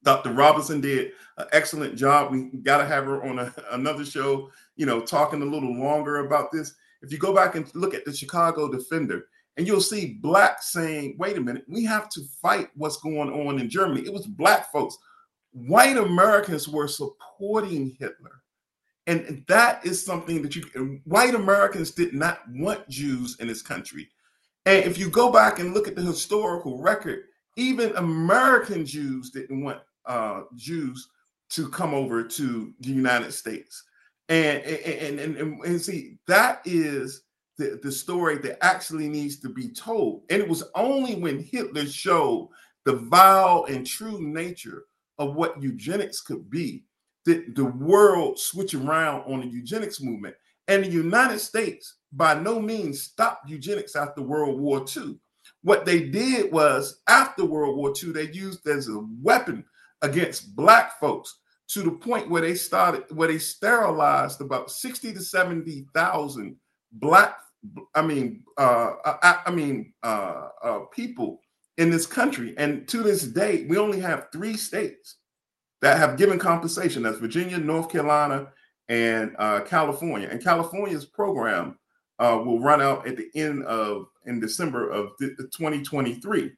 Dr. Robinson did an excellent job. We got to have her on a, another show, you know, talking a little longer about this. If you go back and look at the Chicago Defender, and you'll see black saying, wait a minute, we have to fight what's going on in Germany. It was black folks. White Americans were supporting Hitler. And that is something that you, white Americans did not want Jews in this country. And if you go back and look at the historical record, even American Jews didn't want uh, Jews to come over to the United States. And and, and, and, and see, that is the, the story that actually needs to be told. And it was only when Hitler showed the vile and true nature of what eugenics could be that the world switched around on the eugenics movement. And the United States by no means stopped eugenics after World War II. What they did was after World War II, they used as a weapon against black folks to the point where they started where they sterilized about 60 to 70,000 black I mean uh I, I mean uh, uh people in this country and to this day we only have 3 states that have given compensation. That's Virginia, North Carolina and uh, California. And California's program uh, will run out at the end of in December of 2023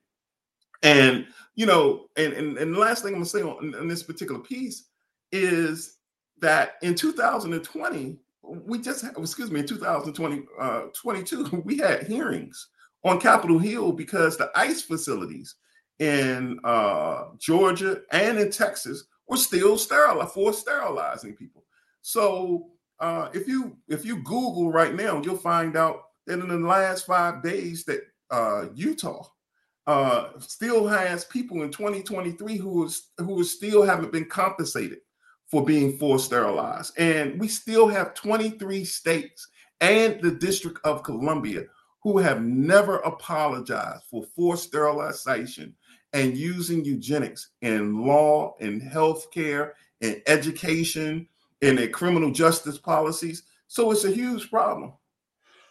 and you know, and and, and the last thing I'm gonna say on, on this particular piece is that in 2020, we just excuse me, in 2020, uh, 22, [laughs] we had hearings on Capitol Hill because the ICE facilities in uh, Georgia and in Texas were still sterile for sterilizing people. So uh, if you if you Google right now, you'll find out that in the last five days that uh, Utah uh, still has people in 2023 who is who still haven't been compensated for being forced sterilized, and we still have 23 states and the District of Columbia who have never apologized for forced sterilization and using eugenics in law, in healthcare, in education, in their criminal justice policies. So it's a huge problem.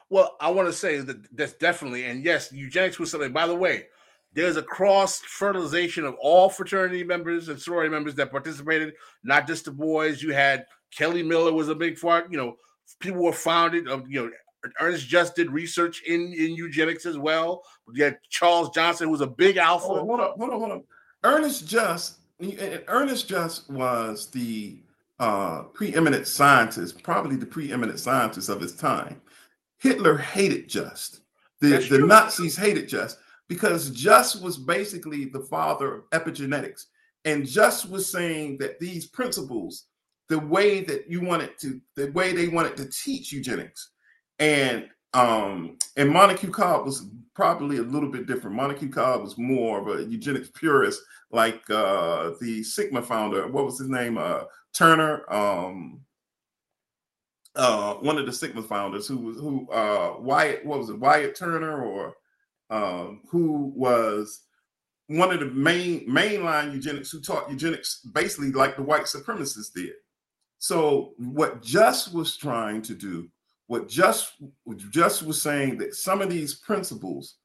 Well, I want to say that that's definitely, and yes, eugenics was something. By the way, there's a cross fertilization of all fraternity members and sorority members that participated, not just Du Bois. You had Kelly Miller was a big part. You know, people were founded of you know Ernest Just did research in, in eugenics as well. You had Charles Johnson, who was a big alpha. Hold on, hold on, hold on. Hold on. Ernest Just, Ernest Just was the uh, preeminent scientist, probably the preeminent scientist of his time. Hitler hated Just. The, the Nazis hated Just because Just was basically the father of epigenetics. And Just was saying that these principles, the way that you wanted to, the way they wanted to teach eugenics, and um, and Montague Cobb was probably a little bit different. Montague Cobb was more of a eugenics purist, like uh, the Sigma founder. What was his name? Uh, Turner. Um, uh, one of the Sigma founders, who was who uh, Wyatt. What was it? Wyatt Turner or um, who was one of the main mainline eugenics who taught eugenics basically like the white supremacists did. So what Just was trying to do, what Just Just was saying that some of these principles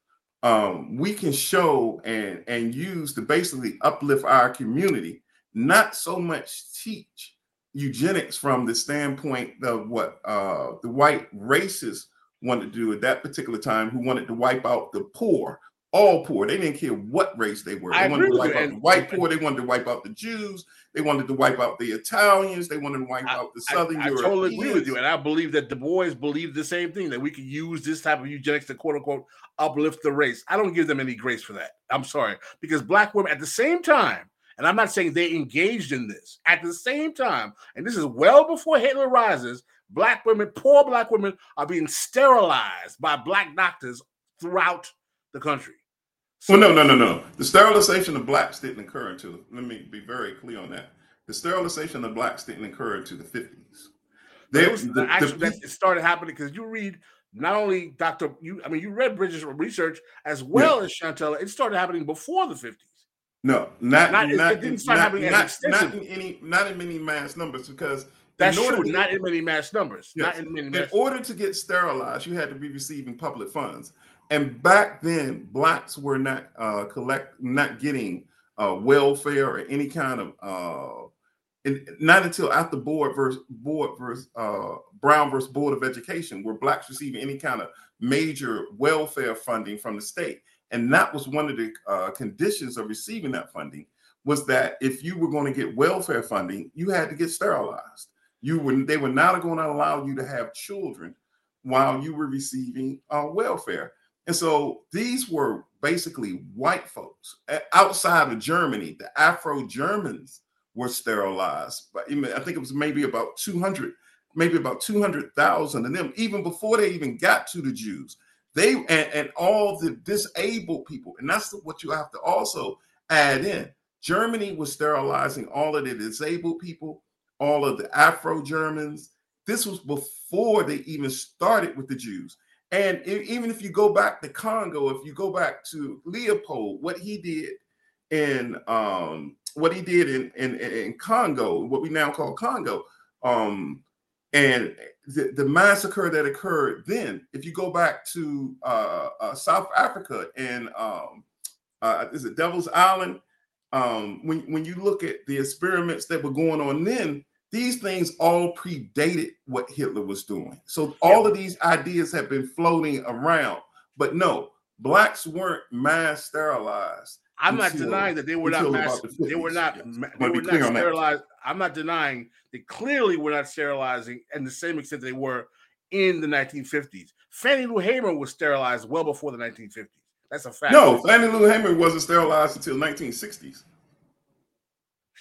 um, we can show and and use to basically uplift our community, not so much teach eugenics from the standpoint of what uh, the white racists wanted to do at that particular time, who wanted to wipe out the poor all poor. They didn't care what race they were. They I wanted to wipe out the white poor. They wanted to wipe out the Jews. They wanted to wipe out the Italians. They wanted to wipe I- out the I, Southern I Europeans. totally agree with you, and I believe that Du Bois believed the same thing that we could use this type of eugenics to quote unquote uplift the race. I don't give them any grace for that. I'm sorry because black women at the same time, and I'm not saying they engaged in this at the same time, and this is well before Hitler rises. Black women, poor black women, are being sterilized by black doctors throughout the country. Well, no, no, no, no. The sterilization of blacks didn't occur until, let me be very clear on that. The sterilization of blacks didn't occur until the 50s. But They- it was the- the actually that it started happening because you read not only Dr. You, I mean, you read Bridges' research as well as Chantella. It started happening before the 50s. no, not, Not- not, it didn't in- start not, happening not, not in any, not in many mass numbers because That's true. to Not in many mass numbers. Yes. Not in many in order to get sterilized, you had to be receiving public funds. And back then, blacks were not uh, collect, not getting uh, welfare or any kind of, uh, and not until after board versus board versus uh, Brown versus Board of Education, were blacks receiving any kind of major welfare funding from the state. And that was one of the uh, conditions of receiving that funding was that if you were going to get welfare funding, you had to get sterilized. You were they were not going to allow you to have children while you were receiving uh, welfare. And so these were basically white folks Uh, outside of Germany. The Afro Germans were sterilized, but I think it was maybe about 200, maybe about 200,000 of them, even before they even got to the Jews. They and, and all the disabled people, and that's what you have to also add in. Germany was sterilizing all of the disabled people, all of the Afro Germans. This was before they even started with the Jews. And e- even if you go back to Congo, if you go back to Leopold, what he did in um, what he did in, in in Congo, what we now call Congo, um, and the, the massacre that occurred then. If you go back to uh, uh, South Africa and um, uh, is it Devil's Island? Um, when when you look at the experiments that were going on then, these things all predated what Hitler was doing. So all of these ideas have been floating around. But no, blacks weren't mass sterilized. I'm not denying that they were not mass, the they were not yes. they were not sterilized. I'm not denying they clearly were not sterilizing in the same extent they were in the 1950s. Fannie Lou Hamer was sterilized well before the 1950s. That's a fact. No, Fannie Lou Hamer wasn't sterilized until 1960s.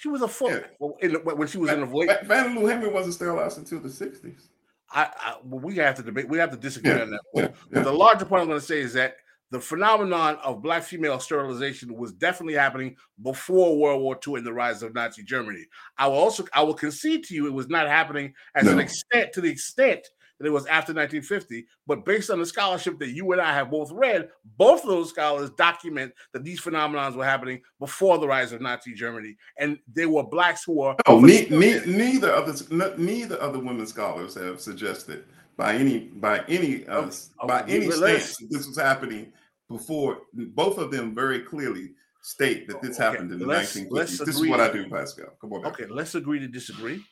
She was a full Yeah. well, in the, when she was in the. Fa- Fannie Lou Hamer wasn't sterilized until the 60s. I, I well, we have to debate. We have to disagree Yeah, on that. yeah, But the larger point I'm going to say is that the phenomenon of black female sterilization was definitely happening before World War II and the rise of Nazi Germany. I will also I will concede to you it was not happening as an extent to the extent that it was after 1950. But based on the scholarship that you and I have both read, both of those scholars document that these phenomenons were happening before the rise of Nazi Germany, and they were blacks who were Oh, ne- ne- neither other neither other women scholars have suggested by any by any uh, Okay, by okay, any stance that this was happening before. Both of them very clearly state that this Okay, happened in the let's- 1950s. let's This is what I do, Pascal. Come on. now. Okay, let's agree to disagree.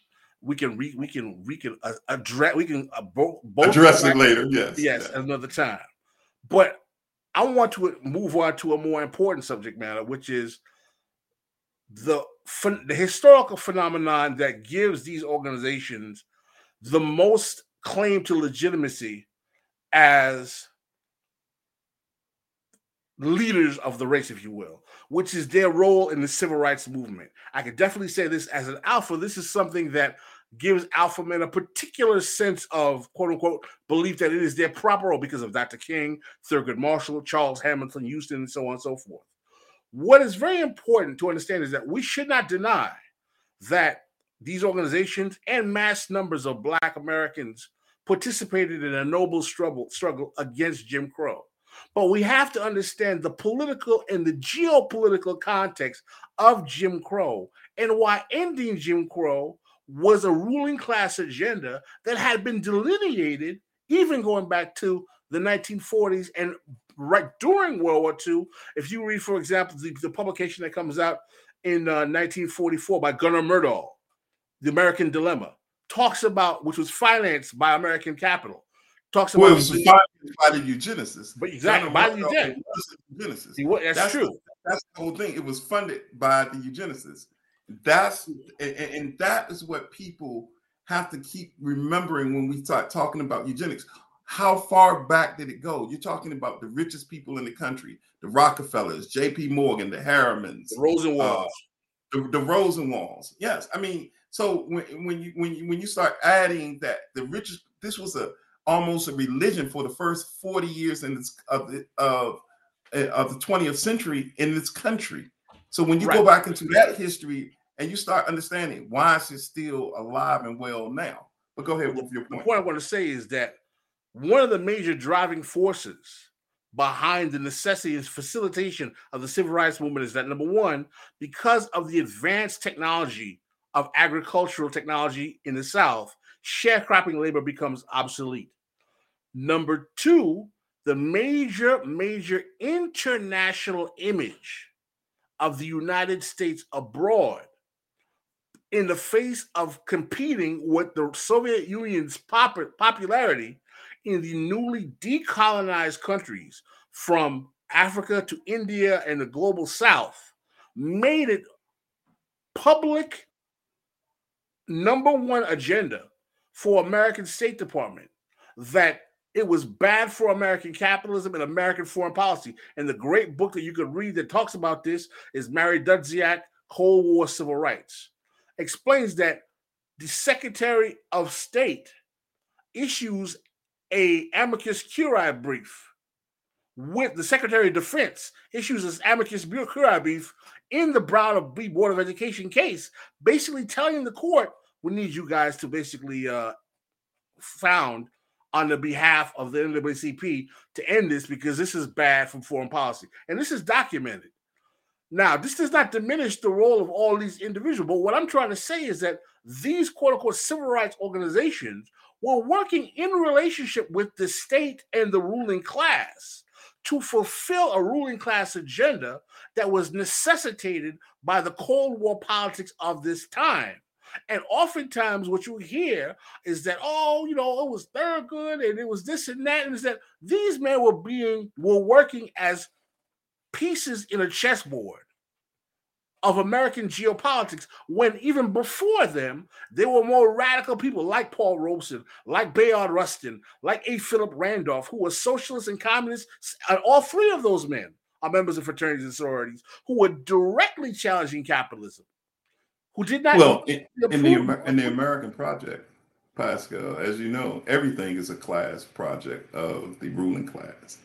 We can re, we can we can uh, address we can uh, both both Address it later. Yes. Yes, yeah. another time. But I want to move on to a more important subject matter, which is the the historical phenomenon that gives these organizations the most claim to legitimacy as leaders of the race, if you will, which is their role in the civil rights movement. I could definitely say this as an alpha. This is something that gives alpha men a particular sense of quote unquote belief that it is their proper role because of Dr. King, Thurgood Marshall, Charles Hamilton, Houston, and so on and so forth. What is very important to understand is that we should not deny that these organizations and mass numbers of Black Americans participated in a noble struggle, struggle against Jim Crow. But we have to understand the political and the geopolitical context of Jim Crow and why ending Jim Crow was a ruling class agenda that had been delineated even going back to the 1940s and right during World War II. If you read, for example, the, the publication that comes out in uh, 1944 by Gunnar Myrdal, The American Dilemma, talks about, which was financed by American capital, talks well, about it was by the eugenicists. But exactly, by the eugenicists. that's, That's- true. That's the whole thing. It was funded by the eugenicists. That's and, and that is what people have to keep remembering when we start talking about eugenics. How far back did it go? You're talking about the richest people in the country, the Rockefellers, J.P. Morgan, the Harrimans, The Rosenwalds. the, the Rosenwalds. Yes, I mean, so when, when you when you when you start adding that the richest, this was a almost a religion for the first forty years in this of the of uh, of the twentieth century in this country. So when you go back into that history and you start understanding why she's still alive and well now. But go ahead with your the point. point I want to say is that one of the major driving forces behind the necessity and facilitation of the civil rights movement is that number one, because of the advanced technology of agricultural technology in the South, sharecropping labor becomes obsolete. Number two, the major, major international image of the United States abroad in the face of competing with the Soviet Union's pop- popularity in the newly decolonized countries from Africa to India and the global south made it public number one agenda for American State Department that it was bad for American capitalism and American foreign policy. And the great book that you could read that talks about this is Mary Dudziak, Cold War Civil Rights. Explains that the Secretary of State issues a amicus curiae brief with the Secretary of Defense issues this amicus curiae brief in the Brown v. Board of Education case, basically telling the court we need you guys to basically uh, found on the behalf of the NAACP to end this because this is bad for foreign policy. And this is documented. Now, this does not diminish the role of all these individuals, but what I'm trying to say is that these quote unquote civil rights organizations were working in relationship with the state and the ruling class to fulfill a ruling class agenda that was necessitated by the Cold War politics of this time. And oftentimes, what you hear is that, oh, you know, it was Thurgood and it was this and that, and is that these men were being were working as pieces in a chessboard of American geopolitics when even before them, there were more radical people like Paul Robeson, like Bayard Rustin, like A. Philip Randolph, who were socialists and communists. And all three of those men are members of fraternities and sororities who were directly challenging capitalism, who did not. Well, in, in the Amer- in the American project, Pascal, as you know, everything is a class project of the ruling class.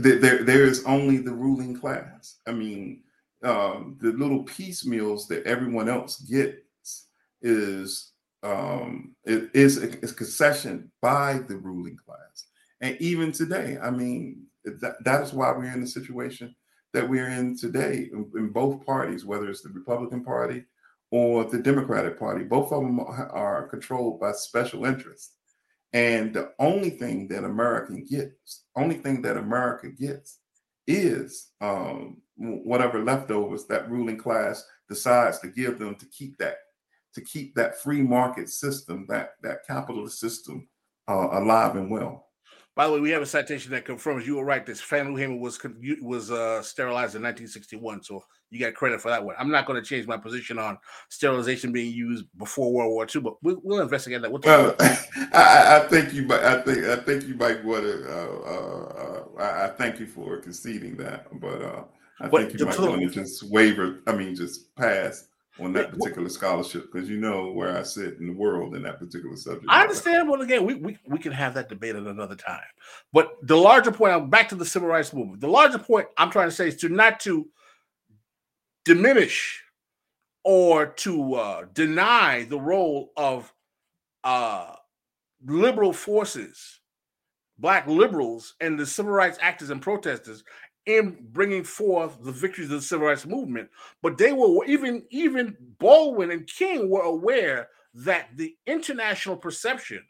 There, there, is only the ruling class. I mean, um, the little piecemeals that everyone else gets is um, it is a, is concession by the ruling class. And even today, I mean, that, that is why we're in the situation that we're in today in, in both parties, whether it's the Republican Party or the Democratic Party. Both of them are controlled by special interests. And the only thing that America gets, only thing that America gets is um, whatever leftovers that ruling class decides to give them to keep that to keep that free market system, that that capitalist system uh, alive and well. By the way, we have a citation that confirms you were right. This Hamer was was uh, sterilized in 1961, so you got credit for that one. I'm not going to change my position on sterilization being used before World War II, but we, we'll investigate that. We'll Well, [laughs] I, I think you might. I think I think you might want to. Uh, uh, uh, I, I thank you for conceding that, but uh, I But think you might want to just waiver. I mean, just pass on that particular scholarship because you know where I sit in the world in that particular subject. I understand, Well, again, we, we we can have that debate at another time. But the larger point, I'm back to the civil rights movement. The larger point I'm trying to say is to not to diminish or to uh, deny the role of uh, liberal forces, black liberals, and the civil rights actors and protesters in bringing forth the victories of the civil rights movement. But they were even even Baldwin and King were aware that the international perception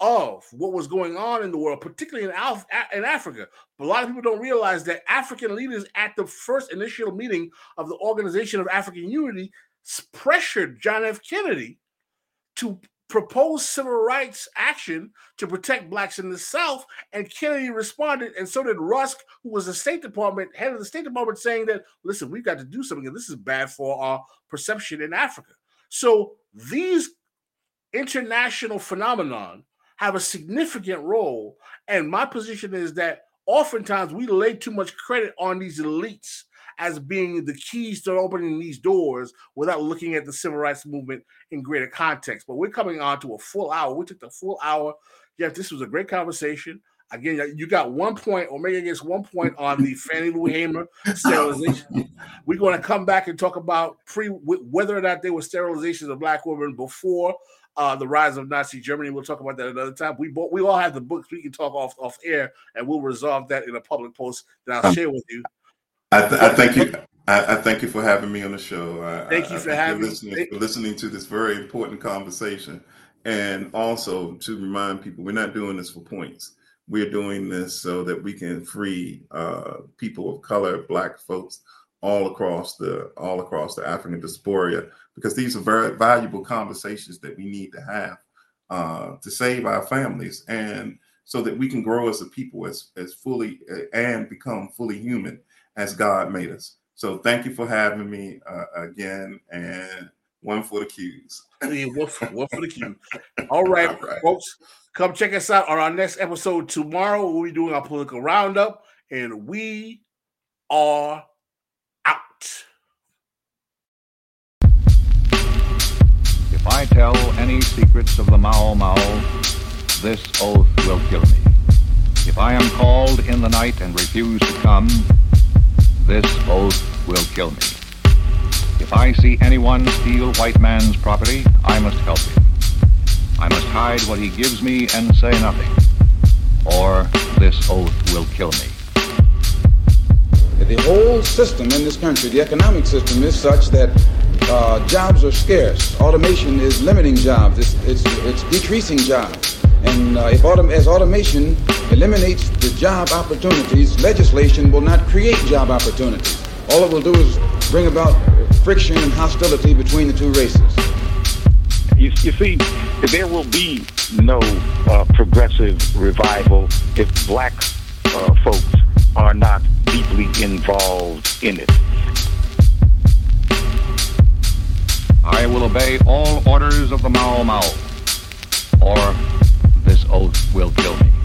of what was going on in the world, particularly in, Af- in Africa. But a lot of people don't realize that African leaders at the first initial meeting of the Organization of African Unity pressured John F. Kennedy to proposed civil rights action to protect blacks in the South, and Kennedy responded, and so did Rusk, who was the State Department head of the State Department, saying that, listen, we've got to do something, and this is bad for our perception in Africa. So these international phenomenon have a significant role, and my position is that oftentimes we lay too much credit on these elites as being the keys to opening these doors without looking at the civil rights movement in greater context. But we're coming on to a full hour. We took the full hour. Yes, this was a great conversation. Again, you got one point, or maybe against one point on the Fannie Lou Hamer sterilization. [laughs] We're going to come back and talk about pre whether or not there were sterilizations of black women before uh, the rise of Nazi Germany. We'll talk about that another time. We both, we all have the books. We can talk off off air, and we'll resolve that in a public post that I'll um, share with you. I, th- I thank you. I, I, thank you for having me on the show. I, thank you for having listening, for listening to this very important conversation, and also to remind people we're not doing this for points. We're doing this so that we can free uh, people of color, Black folks, all across the all across the African diaspora, because these are very valuable conversations that we need to have uh, to save our families and so that we can grow as a people as as fully uh, and become fully human as God made us. So thank you for having me uh, again, and one for the cues. yeah, one, for, one for the [laughs] cue. All right, All right, folks, come check us out on our next episode tomorrow. We'll be doing our political roundup, and we are. If I tell any secrets of the Mau Mau, this oath will kill me. If I am called in the night and refuse to come, this oath will kill me. If I see anyone steal white man's property, I must help him. I must hide what he gives me and say nothing, or this oath will kill me. The whole system in this country, the economic system, is such that uh, jobs are scarce. Automation is limiting jobs. It's, it's, it's decreasing jobs. And uh, if autom- as automation eliminates the job opportunities, legislation will not create job opportunities. All it will do is bring about friction and hostility between the two races. You, you see, there will be no uh, progressive revival if black uh, folks are not deeply involved in it. I will obey all orders of the Mau Mau, or this oath will kill me.